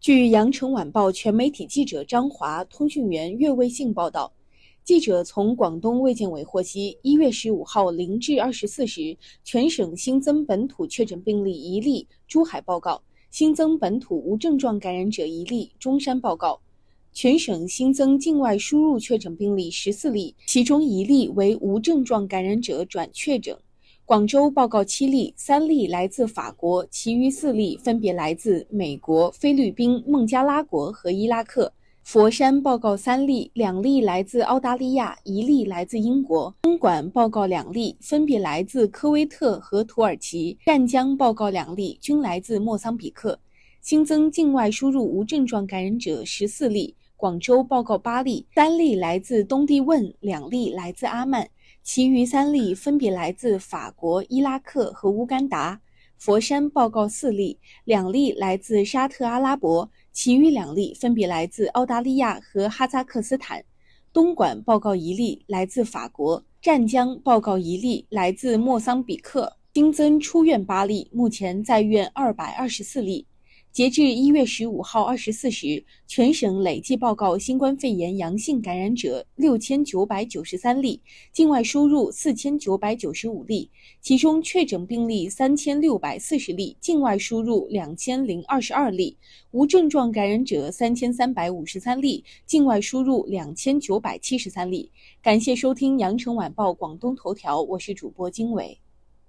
据羊城晚报全媒体记者张华、通讯员岳卫信报道，记者从广东卫健委获悉，一月十五号零至二十四时，全省新增本土确诊病例一例，珠海报告；新增本土无症状感染者一例，中山报告。全省新增境外输入确诊病例十四例，其中一例为无症状感染者转确诊。广州报告七例，三例来自法国，其余四例分别来自美国、菲律宾、孟加拉国和伊拉克。佛山报告三例，两例来自澳大利亚，一例来自英国。东莞报告两例，分别来自科威特和土耳其。湛江报告两例，均来自莫桑比克。新增境外输入无症状感染者十四例。广州报告八例，三例来自东帝汶，两例来自阿曼。其余三例分别来自法国、伊拉克和乌干达。佛山报告四例，两例来自沙特阿拉伯，其余两例分别来自澳大利亚和哈萨克斯坦。东莞报告一例，来自法国。湛江报告一例，来自莫桑比克。新增出院八例，目前在院二百二十四例。截至一月十五号二十四时，全省累计报告新冠肺炎阳性感染者六千九百九十三例，境外输入四千九百九十五例，其中确诊病例三千六百四十例，境外输入两千零二十二例，无症状感染者三千三百五十三例，境外输入两千九百七十三例。感谢收听羊城晚报广东头条，我是主播经纬。